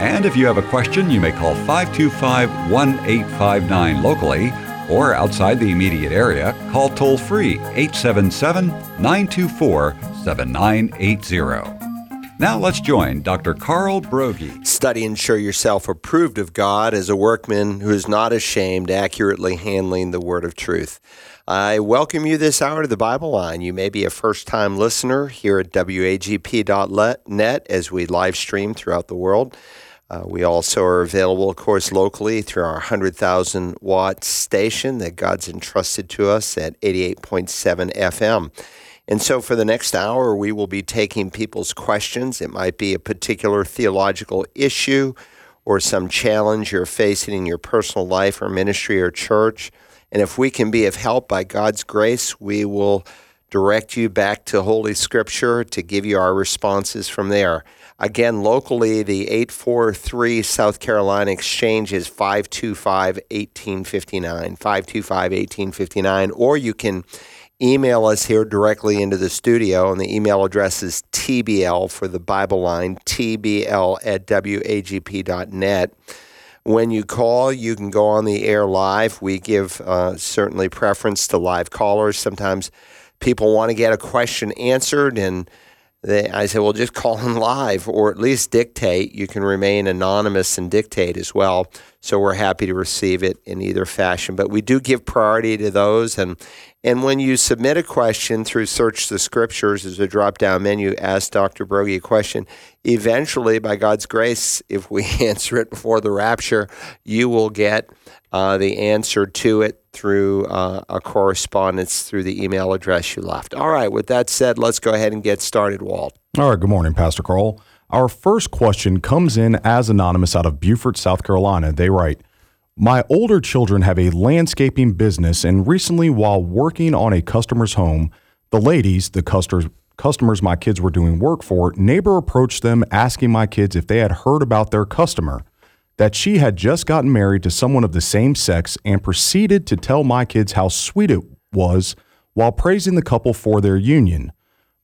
and if you have a question, you may call 525 1859 locally or outside the immediate area, call toll free 877 924 7980. Now let's join Dr. Carl Broggi. Study and show yourself approved of God as a workman who is not ashamed, accurately handling the word of truth. I welcome you this hour to the Bible Line. You may be a first time listener here at WAGP.net as we live stream throughout the world. Uh, we also are available, of course, locally through our 100,000 watt station that God's entrusted to us at 88.7 FM. And so, for the next hour, we will be taking people's questions. It might be a particular theological issue or some challenge you're facing in your personal life or ministry or church. And if we can be of help by God's grace, we will direct you back to Holy Scripture to give you our responses from there. Again, locally, the 843 South Carolina exchange is 525 1859. 525 1859. Or you can email us here directly into the studio, and the email address is TBL for the Bible line, TBL at WAGP.net. When you call, you can go on the air live. We give uh, certainly preference to live callers. Sometimes people want to get a question answered, and they, I said, well, just call in live or at least dictate. You can remain anonymous and dictate as well. So we're happy to receive it in either fashion. But we do give priority to those. And, and when you submit a question through Search the Scriptures as a drop down menu, ask Dr. Broggi a question. Eventually, by God's grace, if we answer it before the rapture, you will get uh, the answer to it through uh, a correspondence through the email address you left. All right, with that said, let's go ahead and get started, Walt. All right, good morning, Pastor Carl. Our first question comes in as anonymous out of Beaufort, South Carolina. They write, my older children have a landscaping business, and recently, while working on a customer's home, the ladies, the customers, customers my kids were doing work for, neighbor approached them asking my kids if they had heard about their customer that she had just gotten married to someone of the same sex and proceeded to tell my kids how sweet it was while praising the couple for their union.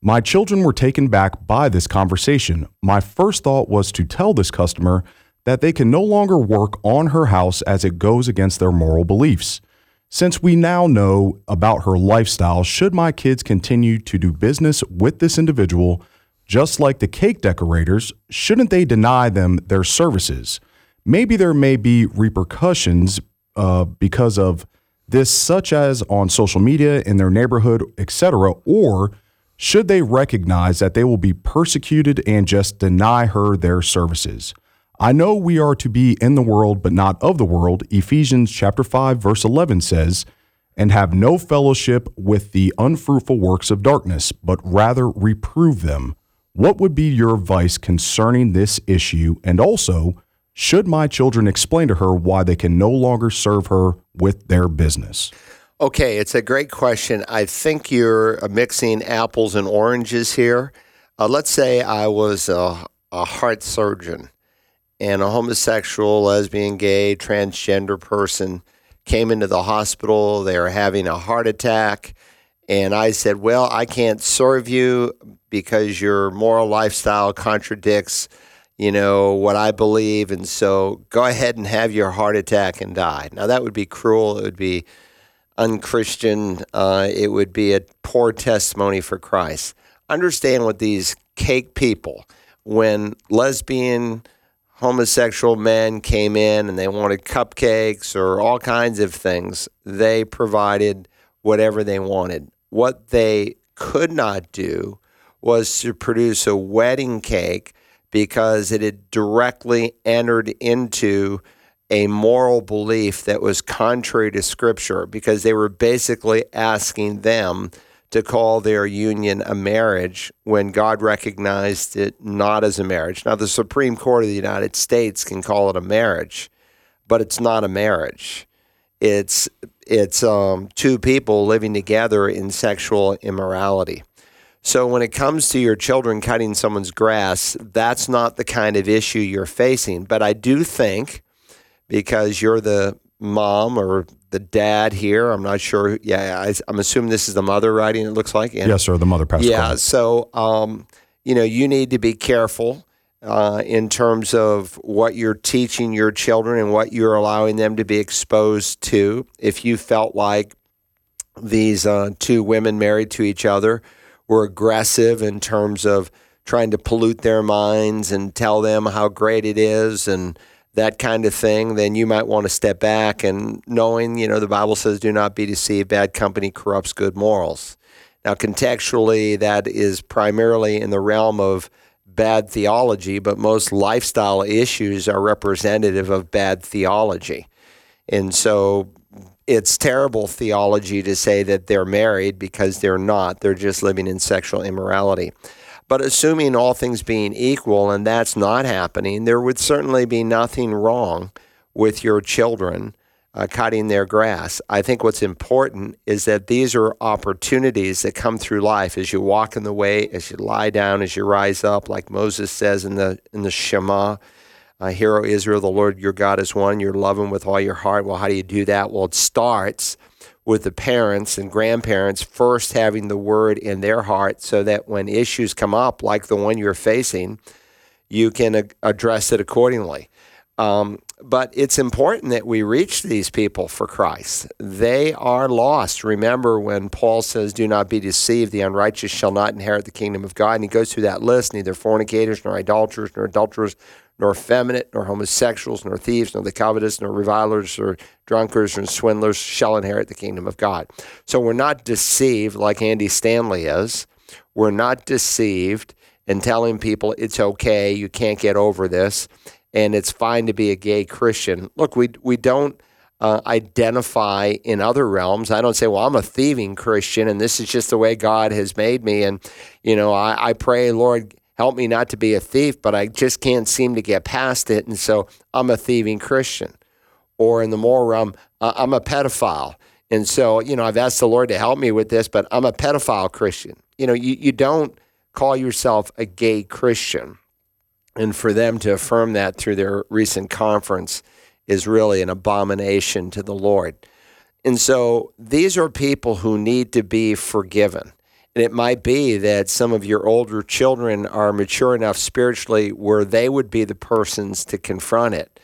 My children were taken back by this conversation. My first thought was to tell this customer that they can no longer work on her house as it goes against their moral beliefs. Since we now know about her lifestyle, should my kids continue to do business with this individual, just like the cake decorators, shouldn't they deny them their services? Maybe there may be repercussions uh, because of this, such as on social media, in their neighborhood, etc., or should they recognize that they will be persecuted and just deny her their services? I know we are to be in the world, but not of the world. Ephesians chapter 5, verse 11 says, and have no fellowship with the unfruitful works of darkness, but rather reprove them. What would be your advice concerning this issue? And also, should my children explain to her why they can no longer serve her with their business? Okay, it's a great question. I think you're mixing apples and oranges here. Uh, let's say I was a, a heart surgeon and a homosexual, lesbian, gay, transgender person came into the hospital. They were having a heart attack. And I said, Well, I can't serve you because your moral lifestyle contradicts you know, what I believe. And so go ahead and have your heart attack and die. Now, that would be cruel. It would be unchristian. Uh, it would be a poor testimony for Christ. Understand what these cake people, when lesbian, homosexual men came in and they wanted cupcakes or all kinds of things, they provided whatever they wanted. What they could not do was to produce a wedding cake because it had directly entered into a moral belief that was contrary to Scripture because they were basically asking them to call their union a marriage when God recognized it not as a marriage. Now, the Supreme Court of the United States can call it a marriage, but it's not a marriage. It's it's um, two people living together in sexual immorality. So when it comes to your children cutting someone's grass, that's not the kind of issue you're facing. But I do think because you're the mom or the dad here, I'm not sure. Yeah, I, am assuming this is the mother writing. It looks like. And, yes, sir. The mother, Pastor. Yeah. So um, you know, you need to be careful uh, in terms of what you're teaching your children and what you're allowing them to be exposed to. If you felt like these uh, two women married to each other were aggressive in terms of trying to pollute their minds and tell them how great it is and that kind of thing, then you might want to step back and knowing, you know, the Bible says, do not be deceived, bad company corrupts good morals. Now, contextually, that is primarily in the realm of bad theology, but most lifestyle issues are representative of bad theology. And so it's terrible theology to say that they're married because they're not. They're just living in sexual immorality. But assuming all things being equal and that's not happening, there would certainly be nothing wrong with your children uh, cutting their grass. I think what's important is that these are opportunities that come through life as you walk in the way, as you lie down, as you rise up, like Moses says in the in the Shema. Uh, Hear, O Israel, the Lord your God is one. You're loving with all your heart. Well, how do you do that? Well, it starts with the parents and grandparents first having the word in their heart so that when issues come up, like the one you're facing, you can address it accordingly. Um, but it's important that we reach these people for Christ. They are lost. Remember when Paul says, Do not be deceived, the unrighteous shall not inherit the kingdom of God. And he goes through that list neither fornicators, nor idolaters, nor adulterers, nor effeminate, nor homosexuals, nor thieves, nor the covetous, nor revilers, or drunkards, nor swindlers shall inherit the kingdom of God. So we're not deceived like Andy Stanley is. We're not deceived in telling people it's okay, you can't get over this and it's fine to be a gay Christian. Look, we we don't uh, identify in other realms. I don't say, well, I'm a thieving Christian, and this is just the way God has made me. And you know, I, I pray, Lord, help me not to be a thief, but I just can't seem to get past it, and so I'm a thieving Christian. Or in the moral realm, I'm a pedophile. And so, you know, I've asked the Lord to help me with this, but I'm a pedophile Christian. You know, you, you don't call yourself a gay Christian and for them to affirm that through their recent conference is really an abomination to the Lord. And so these are people who need to be forgiven. And it might be that some of your older children are mature enough spiritually where they would be the persons to confront it.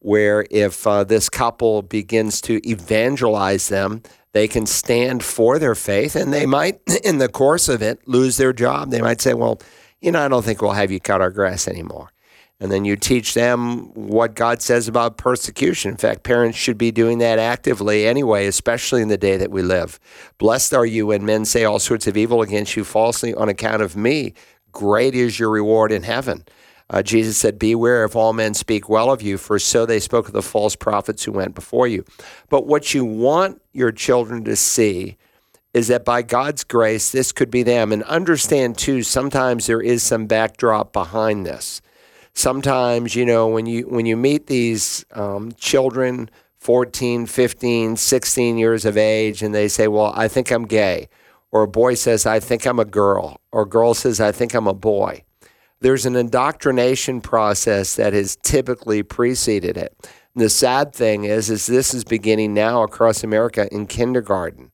Where if uh, this couple begins to evangelize them, they can stand for their faith and they might, in the course of it, lose their job. They might say, well, you know, I don't think we'll have you cut our grass anymore. And then you teach them what God says about persecution. In fact, parents should be doing that actively anyway, especially in the day that we live. Blessed are you when men say all sorts of evil against you falsely on account of me. Great is your reward in heaven. Uh, Jesus said, Beware if all men speak well of you, for so they spoke of the false prophets who went before you. But what you want your children to see is that by God's grace, this could be them. And understand too, sometimes there is some backdrop behind this. Sometimes, you know, when you when you meet these um, children, 14, 15, 16 years of age, and they say, Well, I think I'm gay. Or a boy says, I think I'm a girl. Or a girl says, I think I'm a boy. There's an indoctrination process that has typically preceded it. And the sad thing is, is this is beginning now across America in kindergarten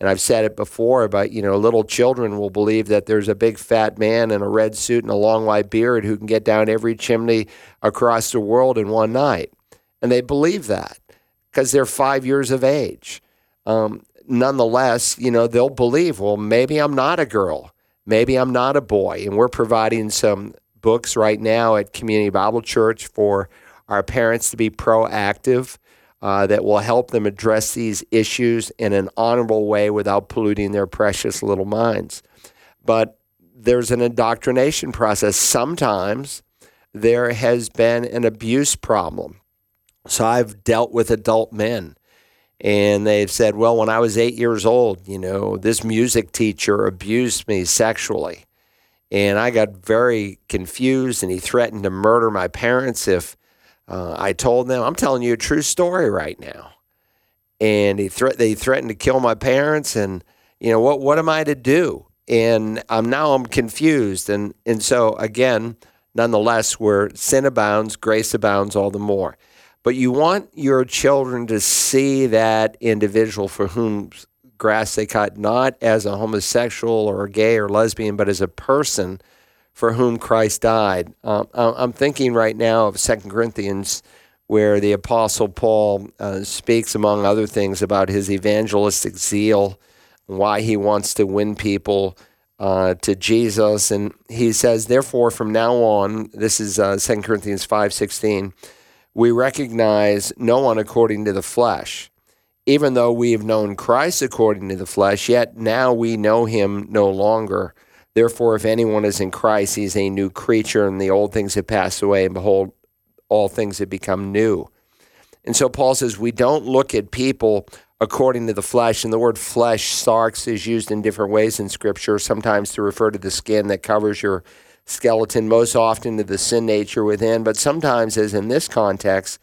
and I've said it before, but you know, little children will believe that there's a big fat man in a red suit and a long white beard who can get down every chimney across the world in one night, and they believe that because they're five years of age. Um, nonetheless, you know, they'll believe, well, maybe I'm not a girl, maybe I'm not a boy, and we're providing some books right now at Community Bible Church for our parents to be proactive uh, that will help them address these issues in an honorable way without polluting their precious little minds. But there's an indoctrination process. Sometimes there has been an abuse problem. So I've dealt with adult men, And they've said, well, when I was eight years old, you know, this music teacher abused me sexually. And I got very confused, and he threatened to murder my parents if uh, I told them. I'm telling you a true story right now. And he thre- they threatened to kill my parents, and you know what? What am I to do? And I'm now I'm confused, and and so again, nonetheless, where sin abounds, grace abounds all the more. But you want your children to see that individual for whom grass they cut, not as a homosexual or gay or lesbian, but as a person for whom Christ died. Um, I'm thinking right now of Second Corinthians, where the Apostle Paul uh, speaks, among other things, about his evangelistic zeal, why he wants to win people uh, to Jesus. And he says, therefore, from now on, this is uh, 2 Corinthians 5.16, we recognize no one according to the flesh. Even though we have known Christ according to the flesh, yet now we know him no longer. Therefore, if anyone is in Christ, he is a new creature, and the old things have passed away, and behold, all things have become new. And so Paul says, we don't look at people according to the flesh. And the word flesh, sarx, is used in different ways in Scripture, sometimes to refer to the skin that covers your skeleton, most often to the sin nature within, but sometimes, as in this context,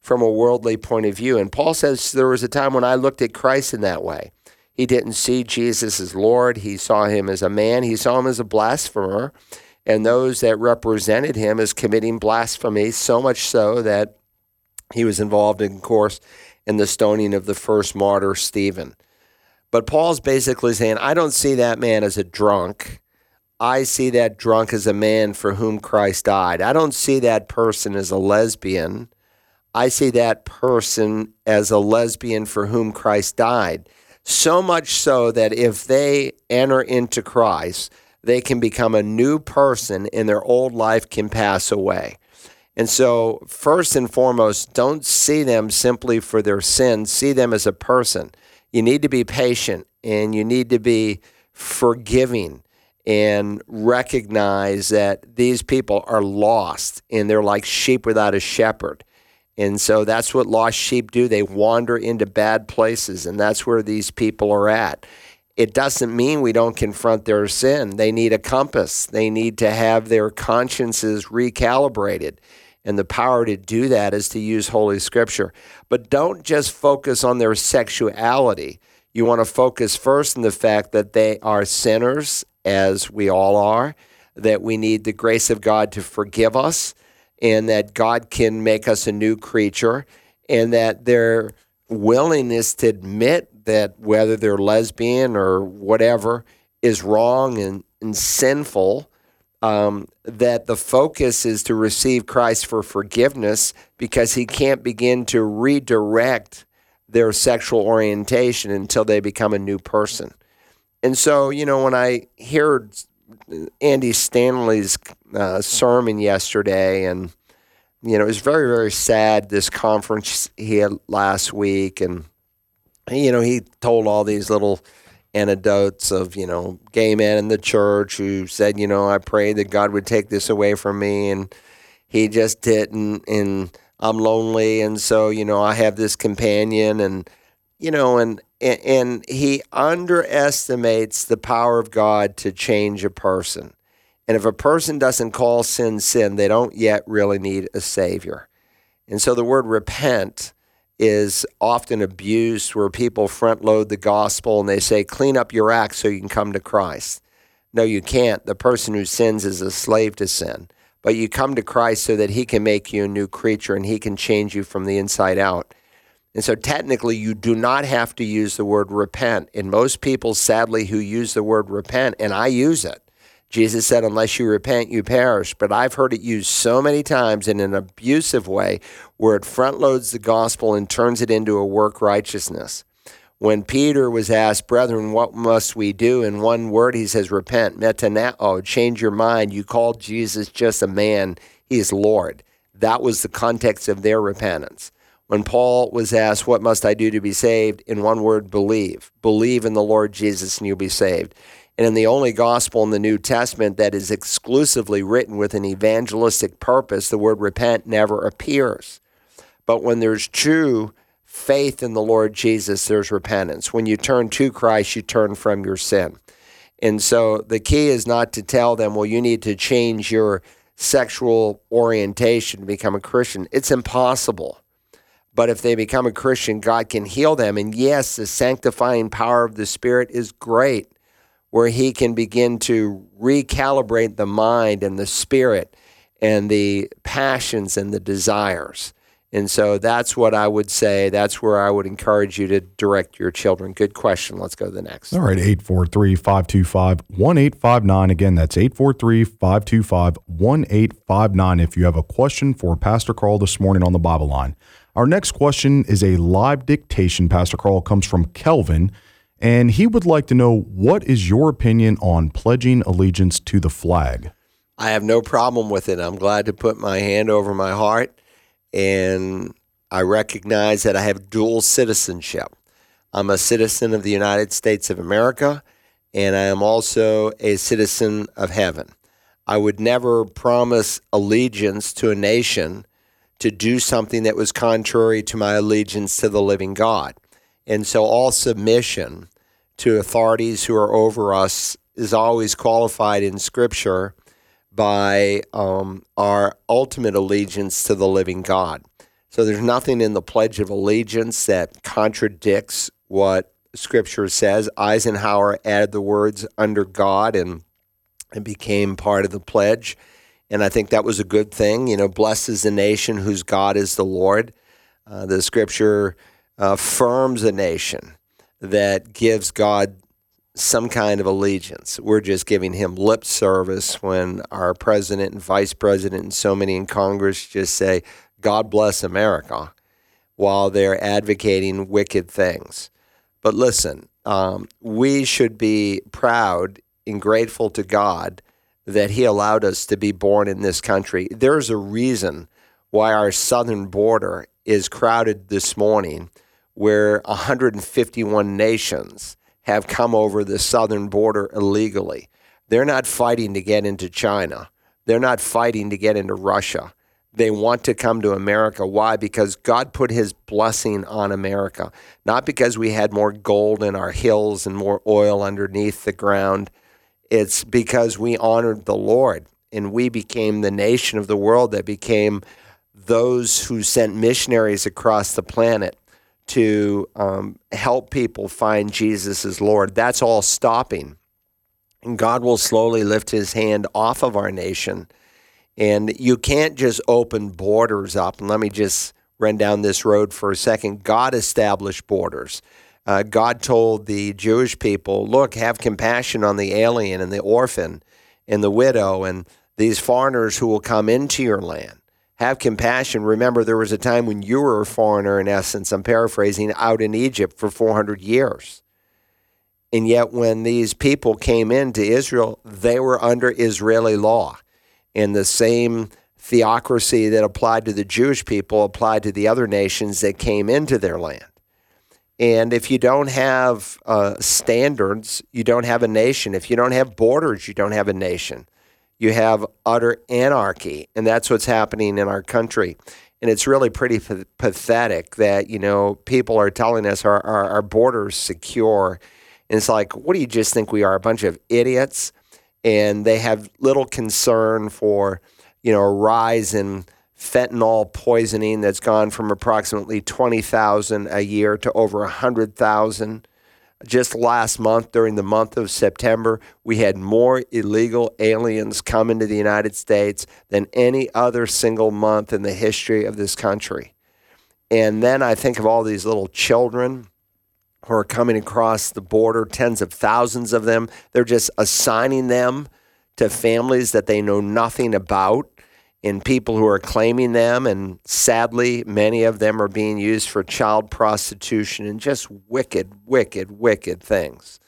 from a worldly point of view. And Paul says there was a time when I looked at Christ in that way. He didn't see Jesus as Lord, he saw him as a man, he saw him as a blasphemer, and those that represented him as committing blasphemy, so much so that he was involved, in of course, in the stoning of the first martyr, Stephen. But Paul's basically saying, I don't see that man as a drunk. I see that drunk as a man for whom Christ died. I don't see that person as a lesbian. I see that person as a lesbian for whom Christ died. So much so that if they enter into Christ, they can become a new person and their old life can pass away. And so, first and foremost, don't see them simply for their sins, see them as a person. You need to be patient and you need to be forgiving and recognize that these people are lost and they're like sheep without a shepherd. And so that's what lost sheep do. They wander into bad places, and that's where these people are at. It doesn't mean we don't confront their sin. They need a compass, they need to have their consciences recalibrated. And the power to do that is to use Holy Scripture. But don't just focus on their sexuality. You want to focus first on the fact that they are sinners, as we all are, that we need the grace of God to forgive us and that God can make us a new creature, and that their willingness to admit that whether they're lesbian or whatever is wrong and, and sinful, um, that the focus is to receive Christ for forgiveness because he can't begin to redirect their sexual orientation until they become a new person. And so, you know, when I hear Andy Stanley's uh, sermon yesterday, and you know it was very very sad. This conference he had last week, and you know he told all these little anecdotes of you know gay men in the church who said, you know, I prayed that God would take this away from me, and he just didn't, and I'm lonely, and so you know I have this companion, and you know, and and he underestimates the power of God to change a person. And if a person doesn't call sin sin, they don't yet really need a savior. And so the word repent is often abused where people front load the gospel and they say, clean up your act so you can come to Christ. No, you can't. The person who sins is a slave to sin. But you come to Christ so that he can make you a new creature and he can change you from the inside out. And so technically, you do not have to use the word repent. And most people, sadly, who use the word repent, and I use it, Jesus said, unless you repent, you perish. But I've heard it used so many times in an abusive way where it front loads the gospel and turns it into a work righteousness. When Peter was asked, Brethren, what must we do? In one word, he says, Repent, metanoeo, change your mind. You called Jesus just a man, he is Lord. That was the context of their repentance. When Paul was asked, What must I do to be saved? In one word, believe. Believe in the Lord Jesus and you'll be saved. And in the only gospel in the New Testament that is exclusively written with an evangelistic purpose, the word repent never appears. But when there's true faith in the Lord Jesus, there's repentance. When you turn to Christ, you turn from your sin. And so the key is not to tell them, well, you need to change your sexual orientation to become a Christian. It's impossible. But if they become a Christian, God can heal them. And yes, the sanctifying power of the Spirit is great, where He can begin to recalibrate the mind and the spirit and the passions and the desires. And so that's what I would say. That's where I would encourage you to direct your children. Good question. Let's go to the next. All right, 843 525 1859. Again, that's 843 525 1859 if you have a question for Pastor Carl this morning on the Bible line. Our next question is a live dictation, Pastor Carl, comes from Kelvin, and he would like to know what is your opinion on pledging allegiance to the flag? I have no problem with it. I'm glad to put my hand over my heart and I recognize that I have dual citizenship. I'm a citizen of the United States of America, and I am also a citizen of heaven. I would never promise allegiance to a nation to do something that was contrary to my allegiance to the living God. And so all submission to authorities who are over us is always qualified in Scripture by um, our ultimate allegiance to the living God. So there's nothing in the Pledge of Allegiance that contradicts what Scripture says. Eisenhower added the words under God and, and became part of the pledge. And I think that was a good thing. You know, blessed is the nation whose God is the Lord. Uh, the Scripture uh, affirms a nation that gives God some kind of allegiance. We're just giving him lip service when our president and vice president and so many in Congress just say, God bless America, while they're advocating wicked things. But listen, um, we should be proud and grateful to God that He allowed us to be born in this country. There's a reason why our southern border is crowded this morning, where 151 nations have come over the southern border illegally. They're not fighting to get into China. They're not fighting to get into Russia. They want to come to America. Why? Because God put his blessing on America, not because we had more gold in our hills and more oil underneath the ground. It's because we honored the Lord and we became the nation of the world that became those who sent missionaries across the planet to um, help people find Jesus as Lord. That's all stopping. And God will slowly lift his hand off of our nation. And you can't just open borders up. And let me just run down this road for a second. God established borders. Uh, God told the Jewish people, look, have compassion on the alien and the orphan and the widow and these foreigners who will come into your land have compassion. Remember, there was a time when you were a foreigner, in essence, I'm paraphrasing, out in Egypt for 400 years. And yet, when these people came into Israel, they were under Israeli law. And the same theocracy that applied to the Jewish people applied to the other nations that came into their land. And if you don't have uh, standards, you don't have a nation. If you don't have borders, you don't have a nation you have utter anarchy, and that's what's happening in our country. And it's really pretty p- pathetic that you know people are telling us our, our, our borders secure, and it's like, what do you just think we are, a bunch of idiots? And they have little concern for you know a rise in fentanyl poisoning that's gone from approximately 20,000 a year to over 100,000 just last month, during the month of September, we had more illegal aliens come into the United States than any other single month in the history of this country. And then I think of all these little children who are coming across the border, tens of thousands of them. They're just assigning them to families that they know nothing about in people who are claiming them. And sadly, many of them are being used for child prostitution and just wicked, wicked, wicked things.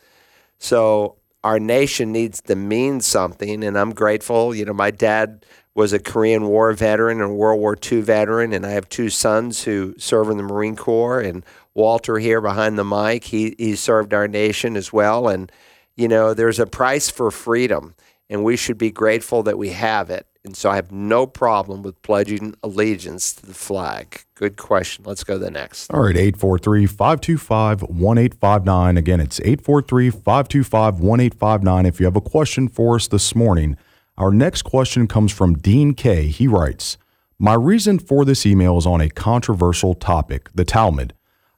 So our nation needs to mean something. And I'm grateful. You know, my dad was a Korean War veteran and World War II veteran, and I have two sons who serve in the Marine Corps. And Walter here behind the mic, he, he served our nation as well. And, you know, there's a price for freedom and we should be grateful that we have it. And so I have no problem with pledging allegiance to the flag. Good question. Let's go to the next. All right, 843 525 1859. Again, it's 843 525 1859. If you have a question for us this morning, our next question comes from Dean K. He writes My reason for this email is on a controversial topic, the Talmud.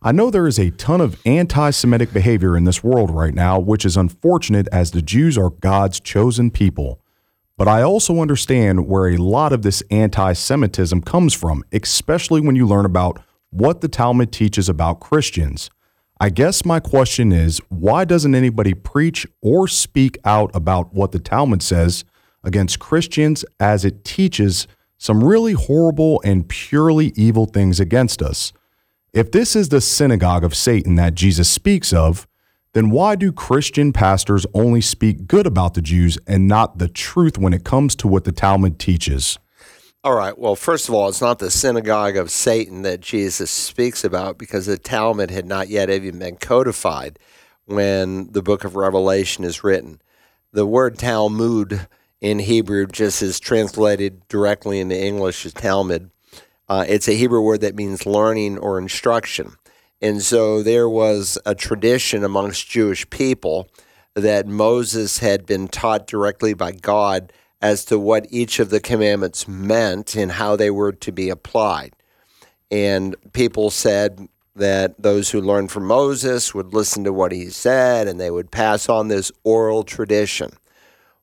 I know there is a ton of anti Semitic behavior in this world right now, which is unfortunate as the Jews are God's chosen people. But I also understand where a lot of this anti Semitism comes from, especially when you learn about what the Talmud teaches about Christians. I guess my question is why doesn't anybody preach or speak out about what the Talmud says against Christians as it teaches some really horrible and purely evil things against us? If this is the synagogue of Satan that Jesus speaks of, then why do Christian pastors only speak good about the Jews and not the truth when it comes to what the Talmud teaches? All right. Well, first of all, it's not the synagogue of Satan that Jesus speaks about because the Talmud had not yet even been codified when the book of Revelation is written. The word Talmud in Hebrew just is translated directly into English as Talmud. Uh, it's a Hebrew word that means learning or instruction. And so there was a tradition amongst Jewish people that Moses had been taught directly by God as to what each of the commandments meant and how they were to be applied. And people said that those who learned from Moses would listen to what he said and they would pass on this oral tradition.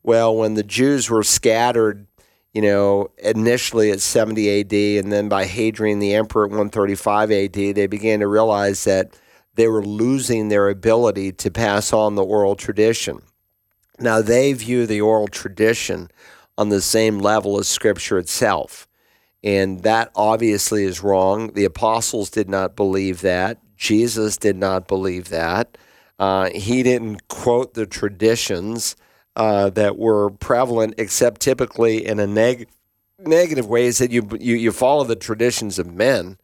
Well, when the Jews were scattered you know, initially at 70 AD, and then by Hadrian the Emperor at 135 AD, they began to realize that they were losing their ability to pass on the oral tradition. Now, they view the oral tradition on the same level as Scripture itself. And that obviously is wrong. The apostles did not believe that. Jesus did not believe that. Uh, he didn't quote the traditions uh, that were prevalent, except typically in a neg- negative way, is that you, you, you follow the traditions of men,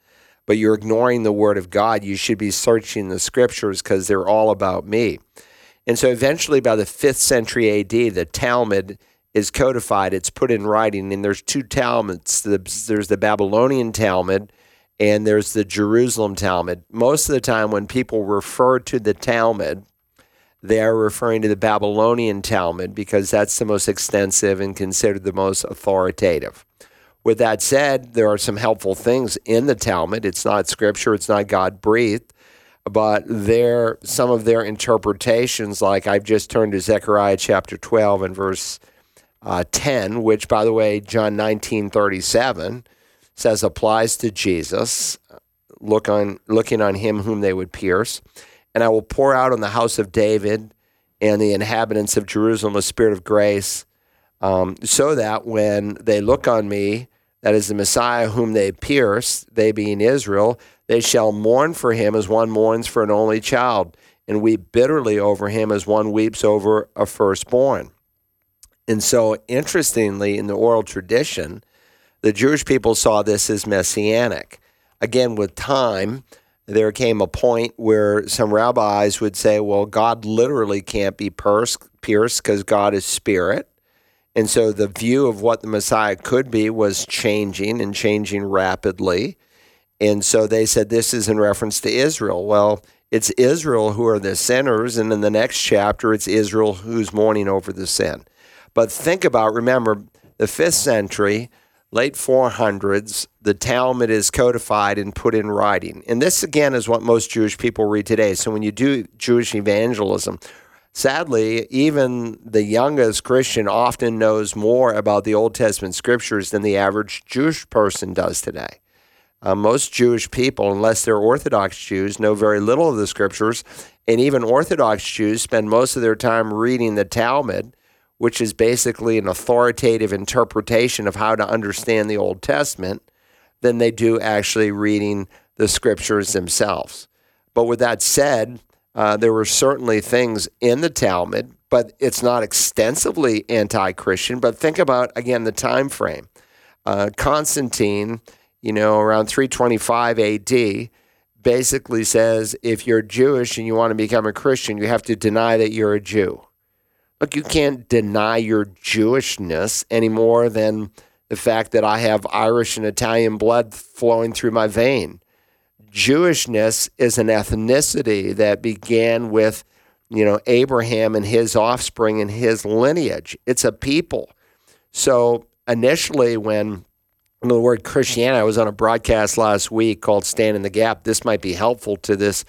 but you're ignoring the word of God. You should be searching the scriptures because they're all about me. And so eventually, by the fifth century AD, the Talmud is codified, it's put in writing, and there's two Talmuds there's the Babylonian Talmud and there's the Jerusalem Talmud. Most of the time, when people refer to the Talmud, they are referring to the Babylonian Talmud because that's the most extensive and considered the most authoritative. With that said, there are some helpful things in the Talmud. It's not scripture, it's not God breathed, but there some of their interpretations, like I've just turned to Zechariah chapter 12 and verse uh, 10, which, by the way, John 19 37 says applies to Jesus. Look on looking on him whom they would pierce and I will pour out on the house of David and the inhabitants of Jerusalem a spirit of grace, um, so that when they look on me, that is the Messiah whom they pierced, they being Israel, they shall mourn for him as one mourns for an only child, and weep bitterly over him as one weeps over a firstborn. And so, interestingly, in the oral tradition, the Jewish people saw this as messianic. Again, with time, there came a point where some rabbis would say, well, God literally can't be pierced because God is spirit. And so the view of what the Messiah could be was changing and changing rapidly. And so they said this is in reference to Israel. Well, it's Israel who are the sinners. And in the next chapter, it's Israel who's mourning over the sin. But think about, remember, the fifth century, late 400s, the Talmud is codified and put in writing. And this, again, is what most Jewish people read today. So when you do Jewish evangelism, sadly, even the youngest Christian often knows more about the Old Testament scriptures than the average Jewish person does today. Uh, most Jewish people, unless they're Orthodox Jews, know very little of the scriptures. And even Orthodox Jews spend most of their time reading the Talmud which is basically an authoritative interpretation of how to understand the Old Testament, than they do actually reading the scriptures themselves. But with that said, uh, there were certainly things in the Talmud, but it's not extensively anti-Christian. But think about again the time frame. Uh, Constantine, you know, around 325 AD, basically says if you're Jewish and you want to become a Christian, you have to deny that you're a Jew. Look, you can't deny your Jewishness any more than the fact that I have Irish and Italian blood flowing through my vein. Jewishness is an ethnicity that began with, you know, Abraham and his offspring and his lineage. It's a people. So initially, when the word Christianity, I was on a broadcast last week called Stand in the Gap. This might be helpful to this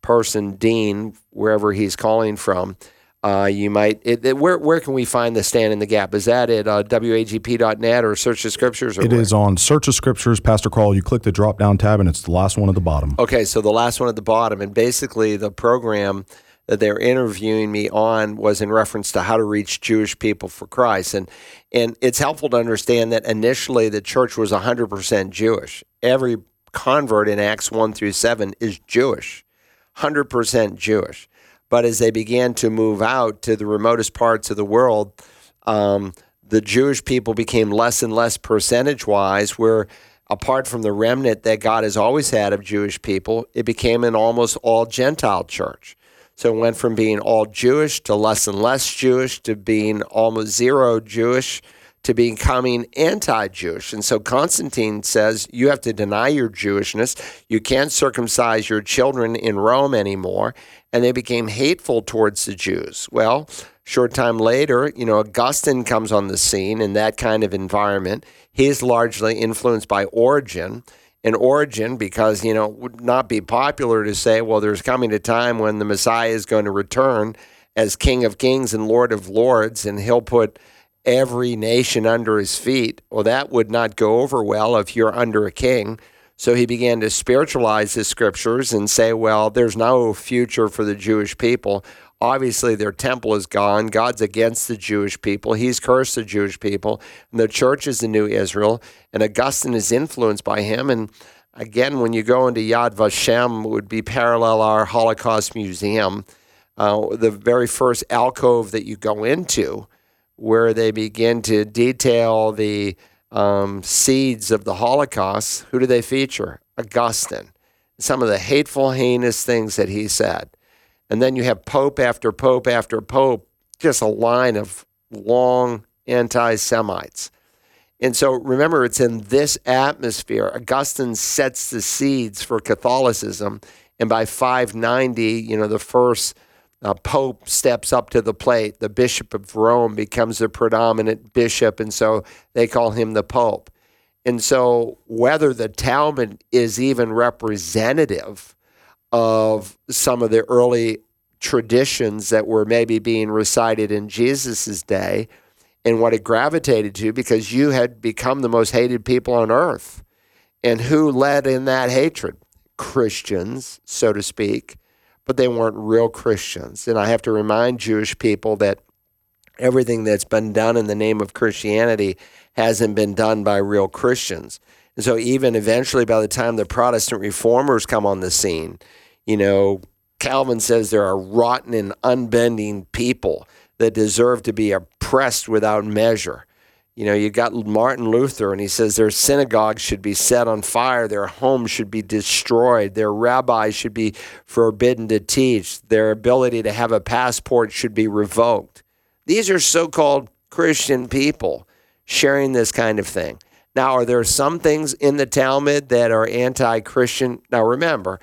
person, Dean, wherever he's calling from. Uh, you might, it, it, where, where can we find the Stand in the Gap? Is that at uh, wagp.net or Search the Scriptures? Or It where? is on Search the Scriptures, Pastor Carl. You click the drop down tab, and it's the last one at the bottom. Okay, so the last one at the bottom, and basically the program that they're interviewing me on was in reference to how to reach Jewish people for Christ, and and it's helpful to understand that initially the church was 100% Jewish. Every convert in Acts 1 through 7 is Jewish, 100% Jewish. But as they began to move out to the remotest parts of the world, um, the Jewish people became less and less percentage wise, where apart from the remnant that God has always had of Jewish people, it became an almost all Gentile church. So it went from being all Jewish to less and less Jewish to being almost zero Jewish to becoming anti Jewish. And so Constantine says you have to deny your Jewishness. You can't circumcise your children in Rome anymore. And they became hateful towards the Jews. Well, short time later, you know, Augustine comes on the scene in that kind of environment. He's largely influenced by Origen. And Origen, because, you know, it would not be popular to say, well, there's coming a time when the Messiah is going to return as King of Kings and Lord of Lords, and he'll put every nation under his feet. Well, that would not go over well if you're under a king. So he began to spiritualize the scriptures and say, well, there's no future for the Jewish people. Obviously, their temple is gone. God's against the Jewish people. He's cursed the Jewish people. And the church is the new Israel. And Augustine is influenced by him. And again, when you go into Yad Vashem, would be parallel our Holocaust Museum. Uh, the very first alcove that you go into, where they begin to detail the um, seeds of the Holocaust, who do they feature? Augustine. Some of the hateful, heinous things that he said. And then you have Pope after Pope after Pope, just a line of long anti Semites. And so remember, it's in this atmosphere. Augustine sets the seeds for Catholicism. And by 590, you know, the first uh, Pope steps up to the plate. The Bishop of Rome becomes the predominant bishop. And so they call him the Pope. And so whether the Talmud is even representative of some of the early traditions that were maybe being recited in Jesus' day and what it gravitated to because you had become the most hated people on earth. And who led in that hatred? Christians, so to speak, but they weren't real Christians. And I have to remind Jewish people that everything that's been done in the name of Christianity hasn't been done by real Christians. And so, even eventually, by the time the Protestant reformers come on the scene, you know, Calvin says there are rotten and unbending people that deserve to be oppressed without measure. You know, you got Martin Luther, and he says their synagogues should be set on fire, their homes should be destroyed, their rabbis should be forbidden to teach, their ability to have a passport should be revoked. These are so called Christian people sharing this kind of thing. Now, are there some things in the Talmud that are anti Christian? Now, remember,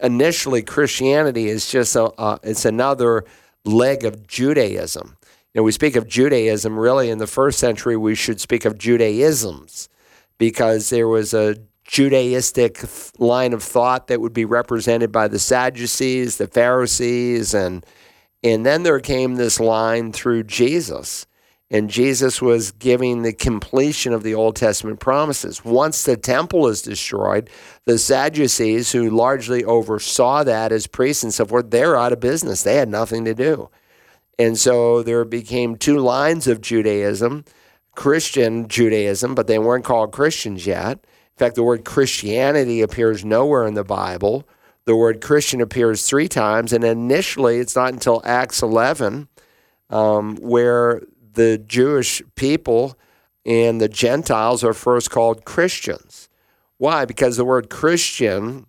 initially Christianity is just a, uh, it's another leg of Judaism. Know, we speak of Judaism really in the first century, we should speak of Judaisms because there was a Judaistic line of thought that would be represented by the Sadducees, the Pharisees, and and then there came this line through Jesus. And Jesus was giving the completion of the Old Testament promises. Once the temple is destroyed, the Sadducees, who largely oversaw that as priests and so forth, they're out of business. They had nothing to do. And so there became two lines of Judaism Christian Judaism, but they weren't called Christians yet. In fact, the word Christianity appears nowhere in the Bible. The word Christian appears three times, and initially it's not until Acts 11 um, where the Jewish people and the Gentiles are first called Christians. Why? Because the word Christian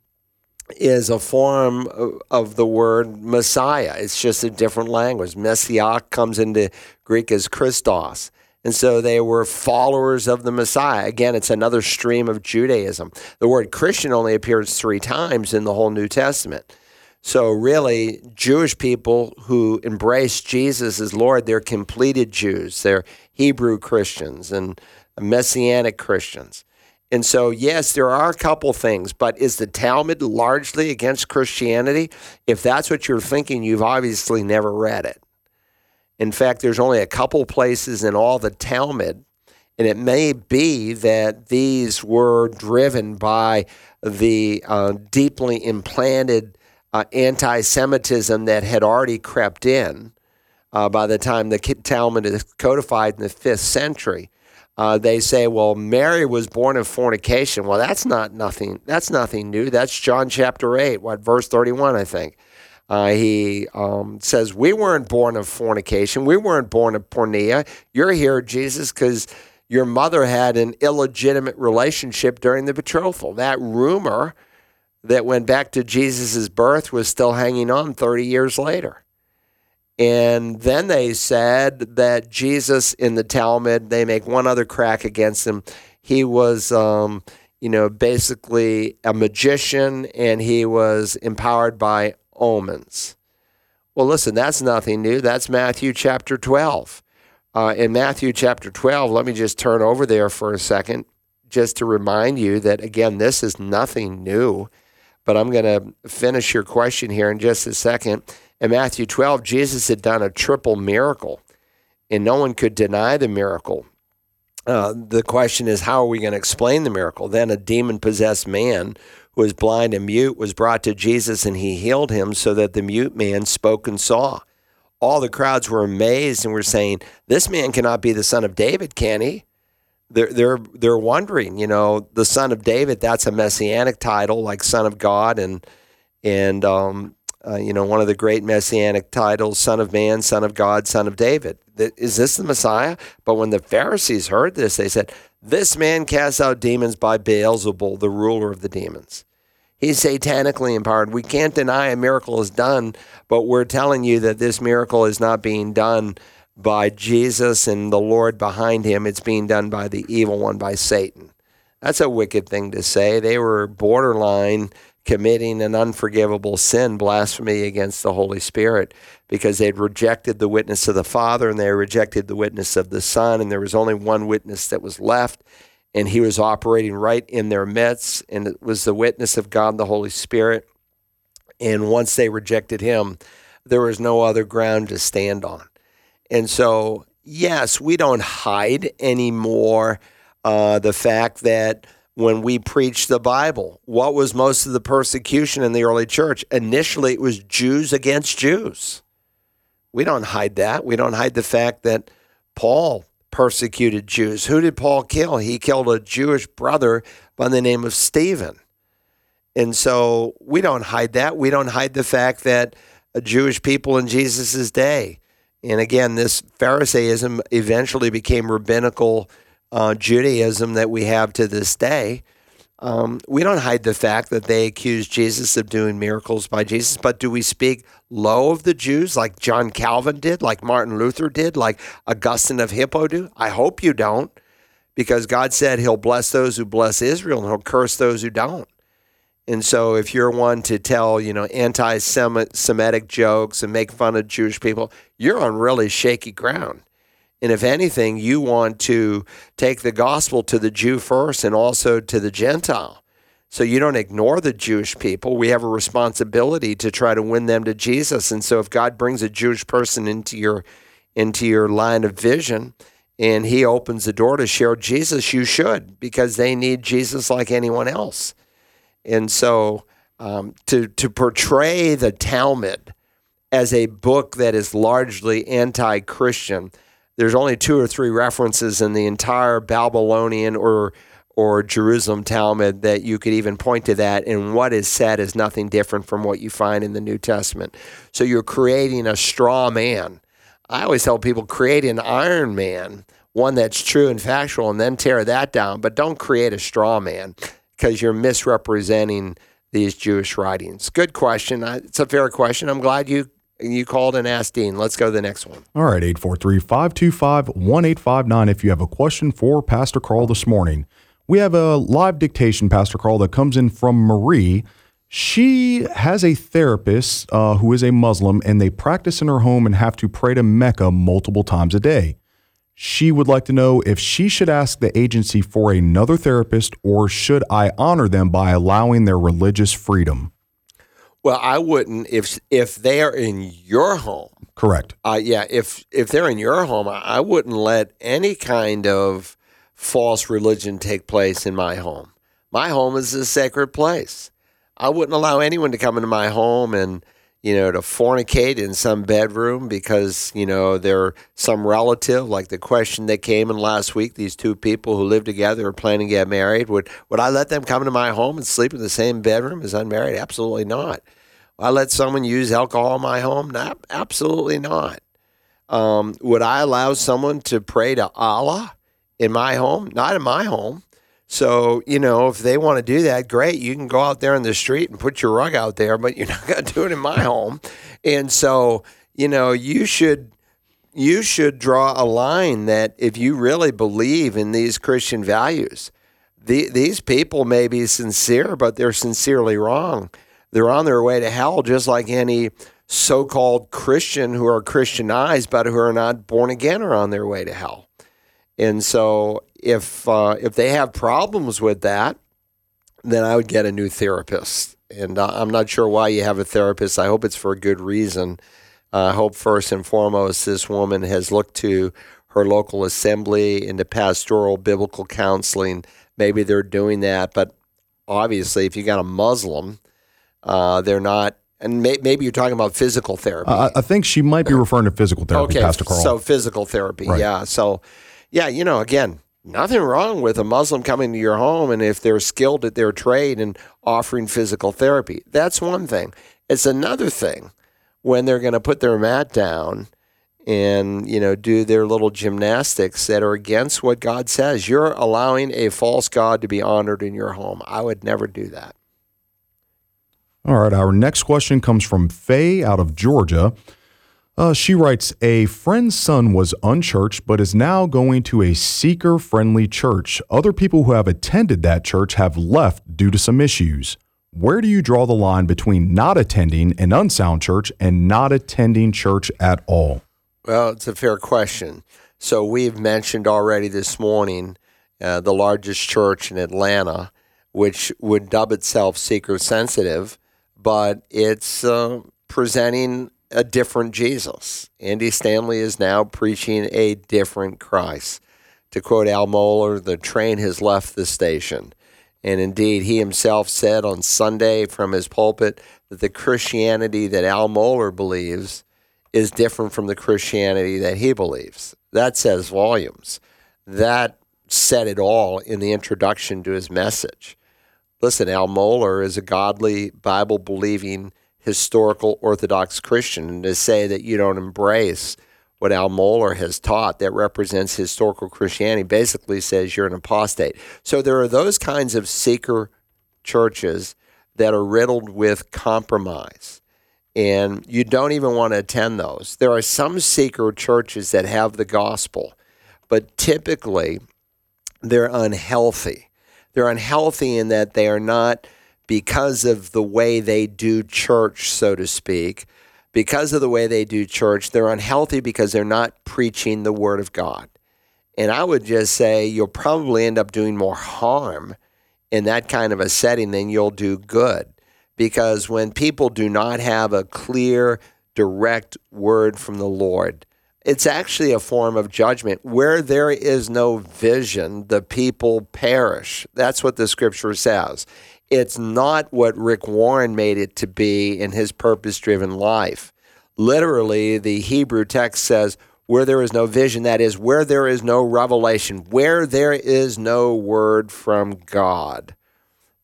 is a form of the word Messiah. It's just a different language. Messiah comes into Greek as Christos. And so they were followers of the Messiah. Again, it's another stream of Judaism. The word Christian only appears three times in the whole New Testament. So, really, Jewish people who embrace Jesus as Lord, they're completed Jews. They're Hebrew Christians and Messianic Christians. And so, yes, there are a couple things, but is the Talmud largely against Christianity? If that's what you're thinking, you've obviously never read it. In fact, there's only a couple places in all the Talmud, and it may be that these were driven by the uh, deeply implanted uh, anti Semitism that had already crept in uh, by the time the Talmud is codified in the fifth century uh, they say, well, Mary was born of fornication. Well, that's not nothing. That's nothing new. That's John chapter eight, what verse thirty-one, I think. Uh, he um, says, We weren't born of fornication. We weren't born of porneia. You're here, Jesus, because your mother had an illegitimate relationship during the betrothal. That rumor that went back to Jesus' birth was still hanging on 30 years later. And then they said that Jesus in the Talmud, they make one other crack against him. He was, um, you know, basically a magician and he was empowered by omens. Well, listen, that's nothing new. That's Matthew chapter 12. Uh, in Matthew chapter 12, let me just turn over there for a second, just to remind you that, again, this is nothing new. But I'm going to finish your question here in just a second. In Matthew 12, Jesus had done a triple miracle, and no one could deny the miracle. Uh, the question is, how are we going to explain the miracle? Then a demon possessed man who was blind and mute was brought to Jesus, and he healed him so that the mute man spoke and saw. All the crowds were amazed and were saying, This man cannot be the son of David, can he? They're, they're, they're wondering, you know, the son of David, that's a messianic title like son of God and, and um, uh, you know, one of the great messianic titles, Son of Man, Son of God, Son of David. Is this the Messiah? But when the Pharisees heard this, they said, This man casts out demons by Beelzebul, the ruler of the demons. He's satanically empowered. We can't deny a miracle is done, but we're telling you that this miracle is not being done by Jesus and the Lord behind him. It's being done by the evil one, by Satan. That's a wicked thing to say. They were borderline committing an unforgivable sin, blasphemy against the Holy Spirit, because they'd rejected the witness of the Father and they rejected the witness of the Son, and there was only one witness that was left, and he was operating right in their midst, and it was the witness of God, the Holy Spirit. And once they rejected him, there was no other ground to stand on. And so, yes, we don't hide anymore uh, the fact that when we preach the Bible. What was most of the persecution in the early church? Initially, it was Jews against Jews. We don't hide that. We don't hide the fact that Paul persecuted Jews. Who did Paul kill? He killed a Jewish brother by the name of Stephen. And so we don't hide that. We don't hide the fact that Jewish people in Jesus' day, and again, this Pharisaism eventually became rabbinical uh, Judaism that we have to this day, um, we don't hide the fact that they accuse Jesus of doing miracles by Jesus, but do we speak low of the Jews like John Calvin did, like Martin Luther did, like Augustine of Hippo do? I hope you don't, because God said he'll bless those who bless Israel and he'll curse those who don't. And so if you're one to tell, you know, anti-Semitic jokes and make fun of Jewish people, you're on really shaky ground. And if anything, you want to take the gospel to the Jew first and also to the Gentile. So you don't ignore the Jewish people. We have a responsibility to try to win them to Jesus. And so if God brings a Jewish person into your into your line of vision and he opens the door to share Jesus, you should because they need Jesus like anyone else. And so um, to to portray the Talmud as a book that is largely anti-Christian, there's only two or three references in the entire Babylonian or or Jerusalem Talmud that you could even point to that, and what is said is nothing different from what you find in the New Testament. So you're creating a straw man. I always tell people create an iron man, one that's true and factual, and then tear that down. But don't create a straw man because you're misrepresenting these Jewish writings? Good question. It's a fair question. I'm glad you you called and asked Dean. Let's go to the next one. All right, 843 525 1859. If you have a question for Pastor Carl this morning, we have a live dictation, Pastor Carl, that comes in from Marie. She has a therapist uh, who is a Muslim, and they practice in her home and have to pray to Mecca multiple times a day. She would like to know if she should ask the agency for another therapist or should I honor them by allowing their religious freedom? Well, I wouldn't if if they are in your home. Correct. Uh, yeah, if if they're in your home, I wouldn't let any kind of false religion take place in my home. My home is a sacred place. I wouldn't allow anyone to come into my home and you know, to fornicate in some bedroom because, you know, they're some relative, like the question that came in last week, these two people who live together are planning to get married. Would would I let them come into my home and sleep in the same bedroom as unmarried? Absolutely not. Would I let someone use alcohol in my home? Not, absolutely not. Um, would I allow someone to pray to Allah in my home? Not in my home. So, you know, if they want to do that, great. You can go out there in the street and put your rug out there, but you're not going to do it in my home. And so, you know, you should you should draw a line that if you really believe in these Christian values, the, these people may be sincere, but they're sincerely wrong. They're on their way to hell, just like any so called Christian who are Christianized, but who are not born again are on their way to hell. And so if uh, if they have problems with that, then I would get a new therapist. And uh, I'm not sure why you have a therapist. I hope it's for a good reason. Uh, I hope first and foremost this woman has looked to her local assembly into pastoral biblical counseling. Maybe they're doing that, but obviously, if you got a Muslim, uh, they're not and may, maybe you're talking about physical therapy. Uh, I think she might be referring to physical therapy, okay, Pastor Carl. So physical therapy, right. yeah. So, yeah, you know, again, nothing wrong with a Muslim coming to your home and if they're skilled at their trade and offering physical therapy. That's one thing. It's another thing when they're going to put their mat down and you know do their little gymnastics that are against what God says. You're allowing a false god to be honored in your home. I would never do that. All right, our next question comes from Faye out of Georgia. Uh, she writes A friend's son was unchurched, but is now going to a seeker friendly church. Other people who have attended that church have left due to some issues. Where do you draw the line between not attending an unsound church and not attending church at all? Well, it's a fair question. So, we've mentioned already this morning uh, the largest church in Atlanta, which would dub itself seeker sensitive, but it's uh, presenting a different Jesus. Andy Stanley is now preaching a different Christ. To quote Al Mohler, the train has left the station. And indeed, he himself said on Sunday from his pulpit that the Christianity that Al Mohler believes is different from the Christianity that he believes. That says volumes. That said it all in the introduction to his message. Listen, Al Mohler is a godly, Bible believing historical Orthodox Christian and to say that you don't embrace what Al Mohler has taught that represents historical Christianity basically says you're an apostate. So there are those kinds of seeker churches that are riddled with compromise. And you don't even want to attend those. There are some seeker churches that have the gospel, but typically they're unhealthy. They're unhealthy in that they are not because of the way they do church, so to speak, because of the way they do church, they're unhealthy because they're not preaching the Word of God. And I would just say you'll probably end up doing more harm in that kind of a setting than you'll do good. Because when people do not have a clear, direct word from the Lord, it's actually a form of judgment. Where there is no vision, the people perish. That's what the scripture says. It's not what Rick Warren made it to be in his purpose driven life. Literally, the Hebrew text says, where there is no vision, that is, where there is no revelation, where there is no word from God,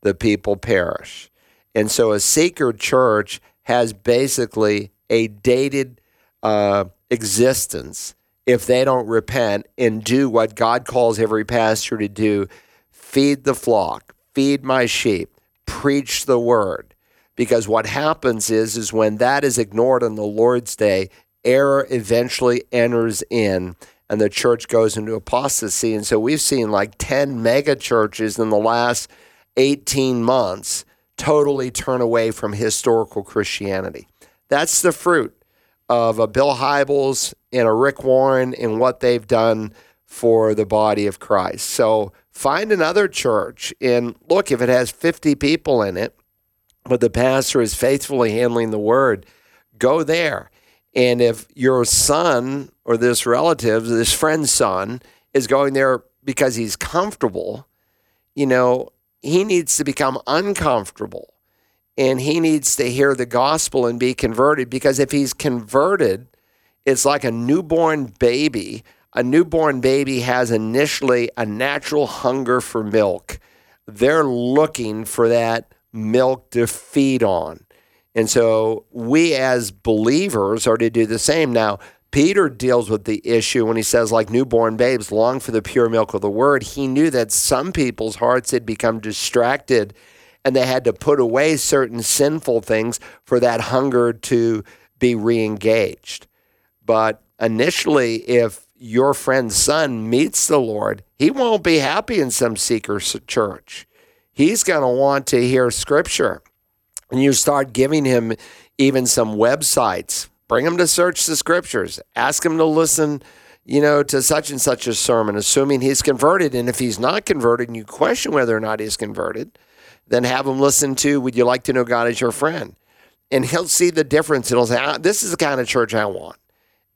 the people perish. And so a seeker church has basically a dated uh, existence if they don't repent and do what God calls every pastor to do feed the flock, feed my sheep, preach the word. Because what happens is, is when that is ignored on the Lord's day, error eventually enters in and the church goes into apostasy. And so we've seen like 10 mega churches in the last 18 months totally turn away from historical Christianity. That's the fruit of a Bill Hybels and a Rick Warren and what they've done for the body of Christ. So find another church and look, if it has 50 people in it, but the pastor is faithfully handling the word, go there. And if your son or this relative, this friend's son, is going there because he's comfortable, you know, he needs to become uncomfortable and he needs to hear the gospel and be converted because if he's converted, it's like a newborn baby. A newborn baby has initially a natural hunger for milk. They're looking for that milk to feed on. And so we as believers are to do the same. Now, Peter deals with the issue when he says, like newborn babes, long for the pure milk of the word. He knew that some people's hearts had become distracted and they had to put away certain sinful things for that hunger to be re-engaged. But initially, if your friend's son meets the Lord, he won't be happy in some seeker church. He's going to want to hear scripture. And you start giving him even some websites Bring him to search the scriptures. Ask him to listen, you know, to such and such a sermon, assuming he's converted. And if he's not converted and you question whether or not he's converted, then have him listen to Would You Like to Know God as Your Friend? And he'll see the difference. And he'll say, ah, This is the kind of church I want.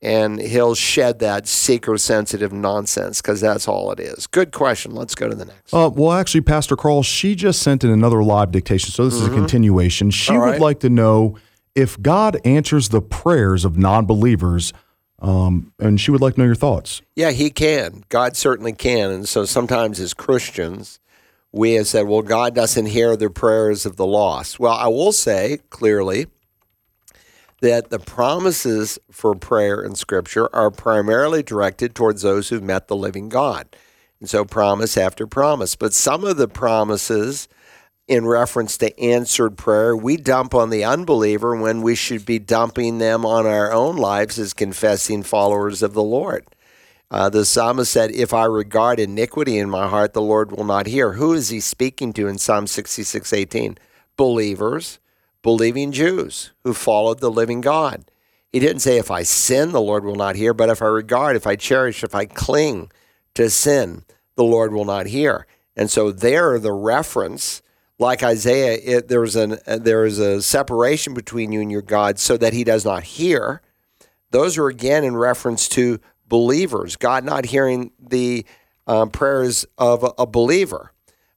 And he'll shed that seeker sensitive nonsense because that's all it is. Good question. Let's go to the next. Uh, well, actually, Pastor Carl, she just sent in another live dictation. So this mm-hmm. is a mm-hmm. continuation. She all would like to know if God answers the prayers of non believers, um, and she would like to know your thoughts. Yeah, He can. God certainly can. And so sometimes as Christians, we have said, well, God doesn't hear the prayers of the lost. Well, I will say clearly that the promises for prayer in Scripture are primarily directed towards those who've met the living God. And so, promise after promise. But some of the promises in reference to answered prayer, we dump on the unbeliever when we should be dumping them on our own lives as confessing followers of the Lord. Uh, the psalmist said, If I regard iniquity in my heart, the Lord will not hear. Who is he speaking to in Psalm 66 18? Believers, believing Jews who followed the living God. He didn't say, If I sin, the Lord will not hear, but if I regard, if I cherish, if I cling to sin, the Lord will not hear. And so there, the reference like Isaiah, it, there is an uh, there is a separation between you and your God, so that He does not hear. Those are again in reference to believers. God not hearing the um, prayers of a believer,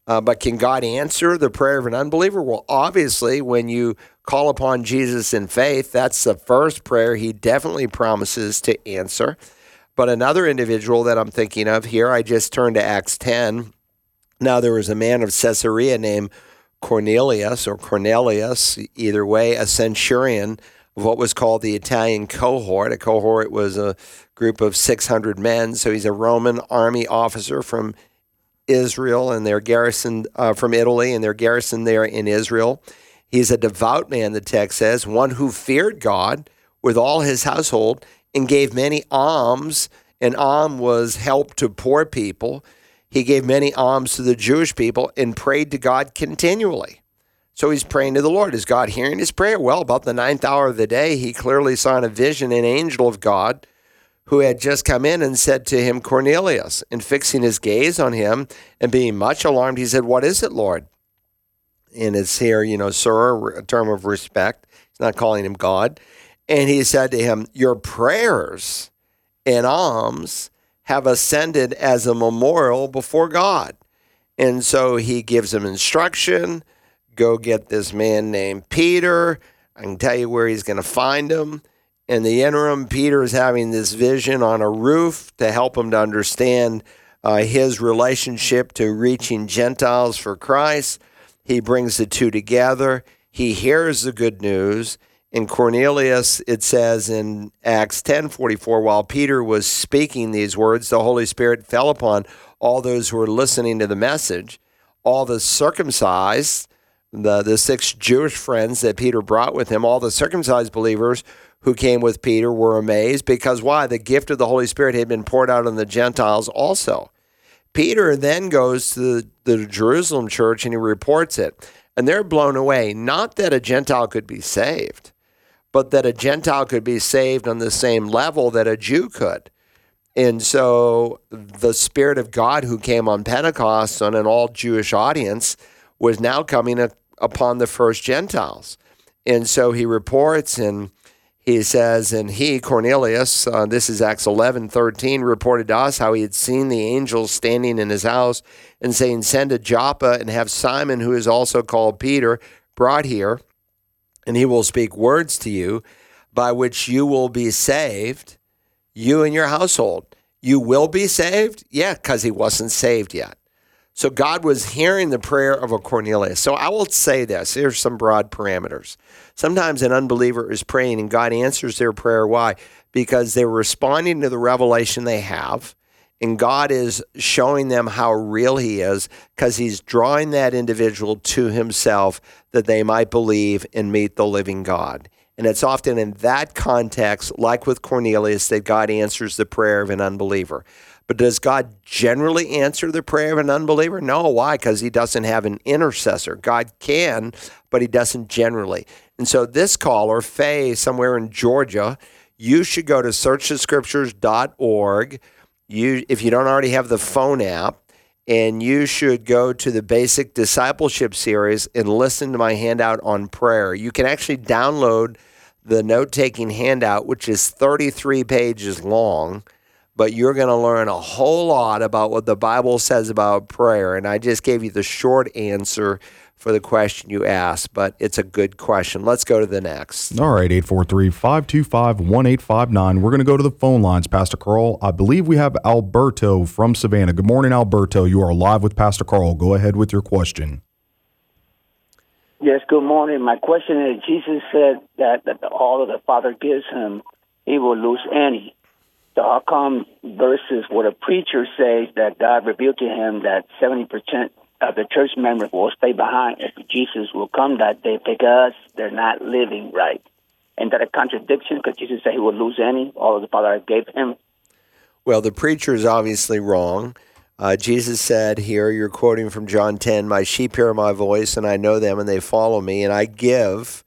uh, but can God answer the prayer of an unbeliever? Well, obviously, when you call upon Jesus in faith, that's the first prayer He definitely promises to answer. But another individual that I'm thinking of here, I just turned to Acts 10. Now there was a man of Caesarea named Cornelius or Cornelius, either way, a centurion of what was called the Italian cohort. A cohort was a group of 600 men. So he's a Roman army officer from Israel and they're garrisoned uh, from Italy and they're garrisoned there in Israel. He's a devout man, the text says, one who feared God with all his household and gave many alms. And alm was help to poor people. He gave many alms to the Jewish people and prayed to God continually. So he's praying to the Lord. Is God hearing his prayer? Well, about the ninth hour of the day, he clearly saw in a vision an angel of God who had just come in and said to him, Cornelius. And fixing his gaze on him and being much alarmed, he said, What is it, Lord? And it's here, you know, sir, a term of respect. He's not calling him God. And he said to him, Your prayers and alms have ascended as a memorial before God. And so he gives him instruction go get this man named Peter. I can tell you where he's going to find him. In the interim, Peter is having this vision on a roof to help him to understand uh, his relationship to reaching Gentiles for Christ. He brings the two together. He hears the good news in Cornelius, it says in Acts 10:44, while Peter was speaking these words, the Holy Spirit fell upon all those who were listening to the message. All the circumcised the, the six Jewish friends that Peter brought with him, all the circumcised believers who came with Peter were amazed because why? The gift of the Holy Spirit had been poured out on the Gentiles also. Peter then goes to the, the Jerusalem church and he reports it. And they're blown away. Not that a Gentile could be saved, but that a Gentile could be saved on the same level that a Jew could. And so the Spirit of God who came on Pentecost on an all Jewish audience was now coming upon the first Gentiles. And so he reports and he says, and he, Cornelius, uh, this is Acts 11 13, reported to us how he had seen the angels standing in his house and saying, Send to Joppa and have Simon, who is also called Peter, brought here, and he will speak words to you by which you will be saved, you and your household. You will be saved? Yeah, because he wasn't saved yet. So God was hearing the prayer of a Cornelius. So I will say this here's some broad parameters. Sometimes an unbeliever is praying and God answers their prayer. Why? Because they're responding to the revelation they have. And God is showing them how real He is because He's drawing that individual to Himself that they might believe and meet the living God. And it's often in that context, like with Cornelius, that God answers the prayer of an unbeliever. But does God generally answer the prayer of an unbeliever? No. Why? Because he doesn't have an intercessor. God can, but he doesn't generally. And so this caller, Faye, somewhere in Georgia, you should go to searchthescriptures.org. You, if you don't already have the phone app, and you should go to the basic discipleship series and listen to my handout on prayer. You can actually download the note taking handout, which is 33 pages long but you're going to learn a whole lot about what the Bible says about prayer. And I just gave you the short answer for the question you asked, but it's a good question. Let's go to the next. All right, 843 525 1859. We're going to go to the phone lines, Pastor Carl. I believe we have Alberto from Savannah. Good morning, Alberto. You are live with Pastor Carl. Go ahead with your question. Yes, good morning. My question is Jesus said that, that all of the Father gives him, he will lose any. So how come verses where the preacher says that God revealed to him that 70% of the church members will stay behind if Jesus will come that day because they're not living right? And that a contradiction because Jesus said he would lose any, all of the Father gave him? Well, the preacher is obviously wrong. Uh, Jesus said here, you're quoting from John 10, My sheep hear my voice, and I know them, and they follow me, and I give,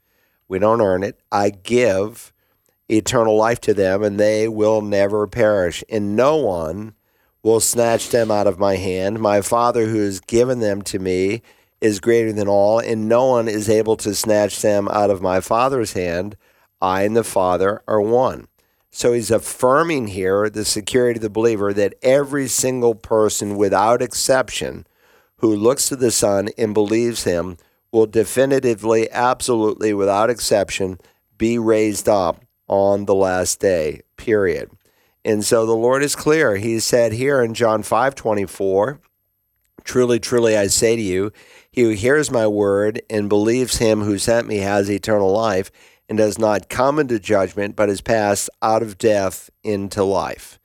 we don't earn it, I give eternal life to them, and they will never perish. And no one will snatch them out of my hand. My Father, who has given them to me, is greater than all, and no one is able to snatch them out of my Father's hand. I and the Father are one. So he's affirming here the security of the believer that every single person, without exception, who looks to the Son and believes him will definitively, absolutely, without exception, be raised up on the last day, period. And so the Lord is clear. He said here in John 5 24, Truly, truly, I say to you, he who hears my word and believes him who sent me has eternal life and does not come into judgment, but is passed out of death into life.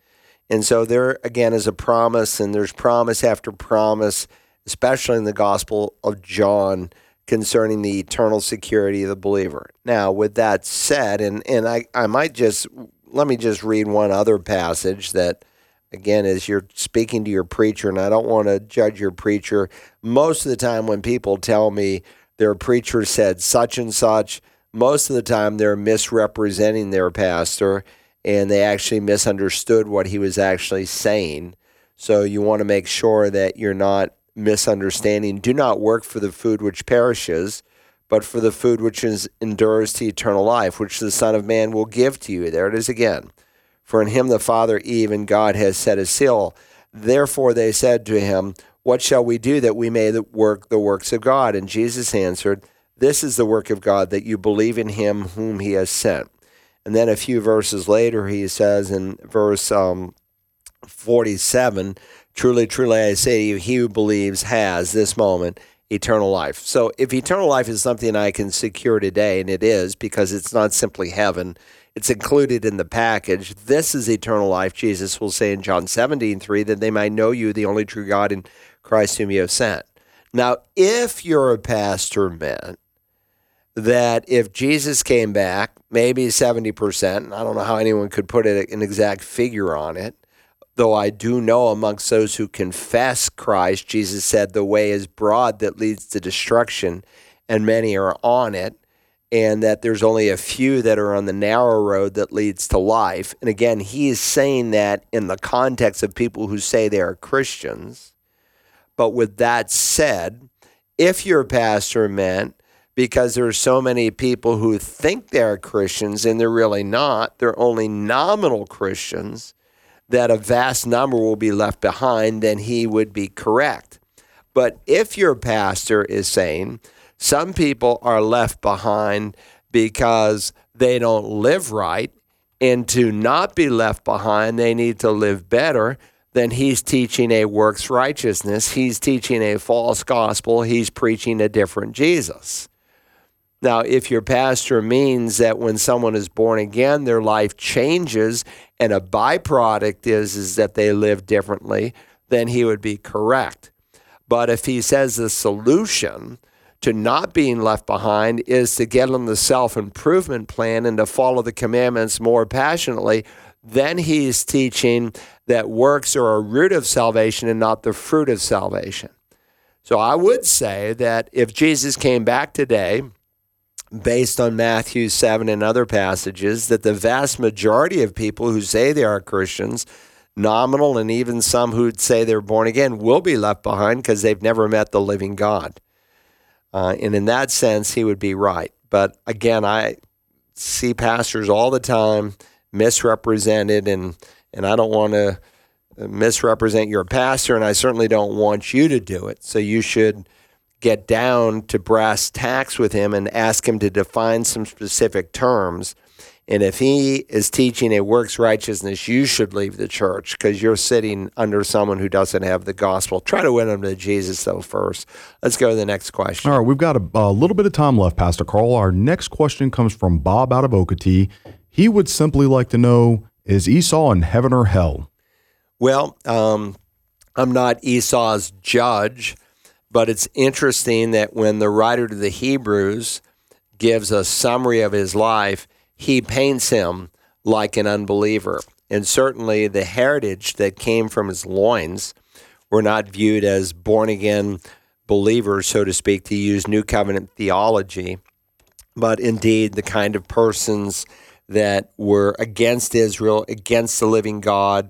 And so there again is a promise, and there's promise after promise, especially in the Gospel of John concerning the eternal security of the believer. Now, with that said, and, and I, I might just let me just read one other passage that again as you're speaking to your preacher and I don't want to judge your preacher most of the time when people tell me their preacher said such and such most of the time they're misrepresenting their pastor and they actually misunderstood what he was actually saying so you want to make sure that you're not misunderstanding. Do not work for the food which perishes, but for the food which is, endures to eternal life, which the Son of Man will give to you. There it is again. For in him the Father, even God, has set a seal. Therefore they said to him, What shall we do that we may work the works of God? And Jesus answered, This is the work of God, that you believe in him whom he has sent. And then a few verses later, he says in verse um, 47 Truly, truly, I say to you, he who believes has this moment eternal life. So, if eternal life is something I can secure today, and it is because it's not simply heaven, it's included in the package. This is eternal life, Jesus will say in John 17, 3, that they might know you, the only true God, in Christ whom you have sent. Now, if you're a pastor meant that if Jesus came back, maybe 70%, I don't know how anyone could put an exact figure on it, though I do know amongst those who confess Christ, Jesus said, the way is broad that leads to destruction, and many are on it, and that there's only a few that are on the narrow road that leads to life. And again, he is saying that in the context of people who say they are Christians. But with that said, if your pastor meant because there are so many people who think they're Christians and they're really not, they're only nominal Christians, that a vast number will be left behind, then he would be correct. But if your pastor is saying some people are left behind because they don't live right, and to not be left behind, they need to live better, then he's teaching a works righteousness. He's teaching a false gospel. He's preaching a different Jesus. Now, if your pastor means that when someone is born again, their life changes and a byproduct is, is that they live differently, then he would be correct. But if he says the solution to not being left behind is to get on the self improvement plan and to follow the commandments more passionately, then he's teaching that works are a root of salvation and not the fruit of salvation. So I would say that if Jesus came back today, based on Matthew 7 and other passages, that the vast majority of people who say they are Christians, nominal and even some who would say they're born again, will be left behind because they've never met the living God. Uh, and in that sense, he would be right. But again, I see pastors all the time misrepresented, and, and I don't want to misrepresent your pastor, and I certainly don't want you to do it. So you should get down to brass tacks with him and ask him to define some specific terms. And if he is teaching a works righteousness, you should leave the church because you're sitting under someone who doesn't have the gospel. Try to win them to Jesus, though, first. Let's go to the next question. All right, we've got a, a little bit of time left, Pastor Carl. Our next question comes from Bob out of Okatee. He would simply like to know Is Esau in heaven or hell? Well, um, I'm not Esau's judge. But it's interesting that when the writer to the Hebrews gives a summary of his life, he paints him like an unbeliever. And certainly the heritage that came from his loins were not viewed as born again believers, so to speak, to use New Covenant theology, but indeed the kind of persons that were against Israel, against the living God,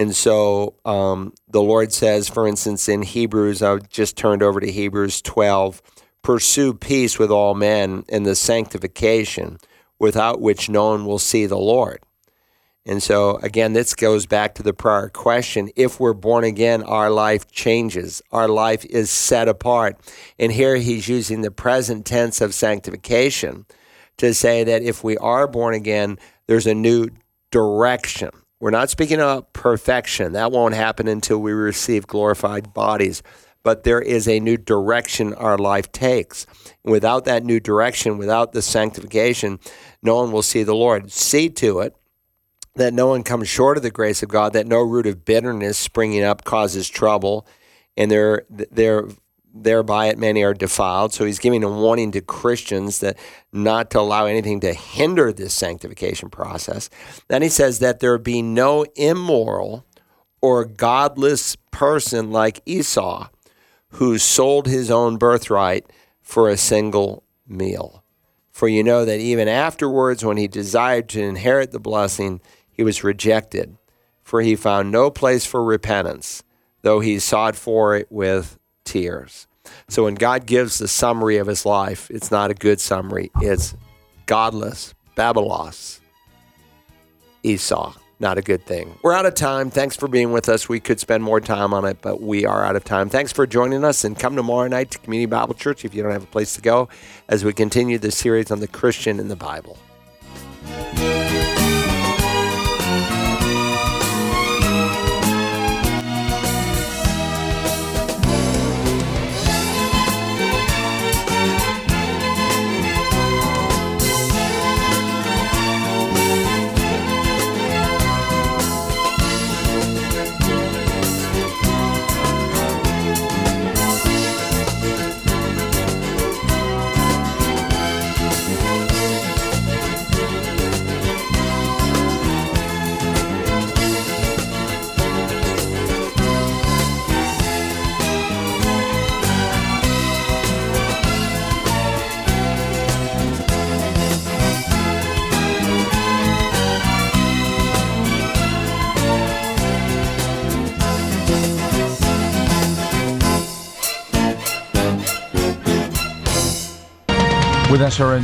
and so um, the Lord says, for instance, in Hebrews, I just turned over to Hebrews 12 pursue peace with all men and the sanctification without which no one will see the Lord. And so, again, this goes back to the prior question. If we're born again, our life changes. Our life is set apart. And here he's using the present tense of sanctification to say that if we are born again, there's a new direction. We're not speaking of perfection. That won't happen until we receive glorified bodies. But there is a new direction our life takes. Without that new direction, without the sanctification, no one will see the Lord. See to it that no one comes short of the grace of God, that no root of bitterness springing up causes trouble, and there, there thereby it many are defiled. So he's giving a warning to Christians that not to allow anything to hinder this sanctification process. Then he says that there be no immoral or godless person like Esau who sold his own birthright for a single meal. For you know that even afterwards, when he desired to inherit the blessing, he was rejected, for he found no place for repentance, though he sought for it with tears. So when God gives the summary of his life, it's not a good summary. It's godless, bebelos, Esau. Not a good thing. We're out of time. Thanks for being with us. We could spend more time on it, but we are out of time. Thanks for joining us and come tomorrow night to Community Bible Church if you don't have a place to go as we continue the series on the Christian in the Bible. With SRN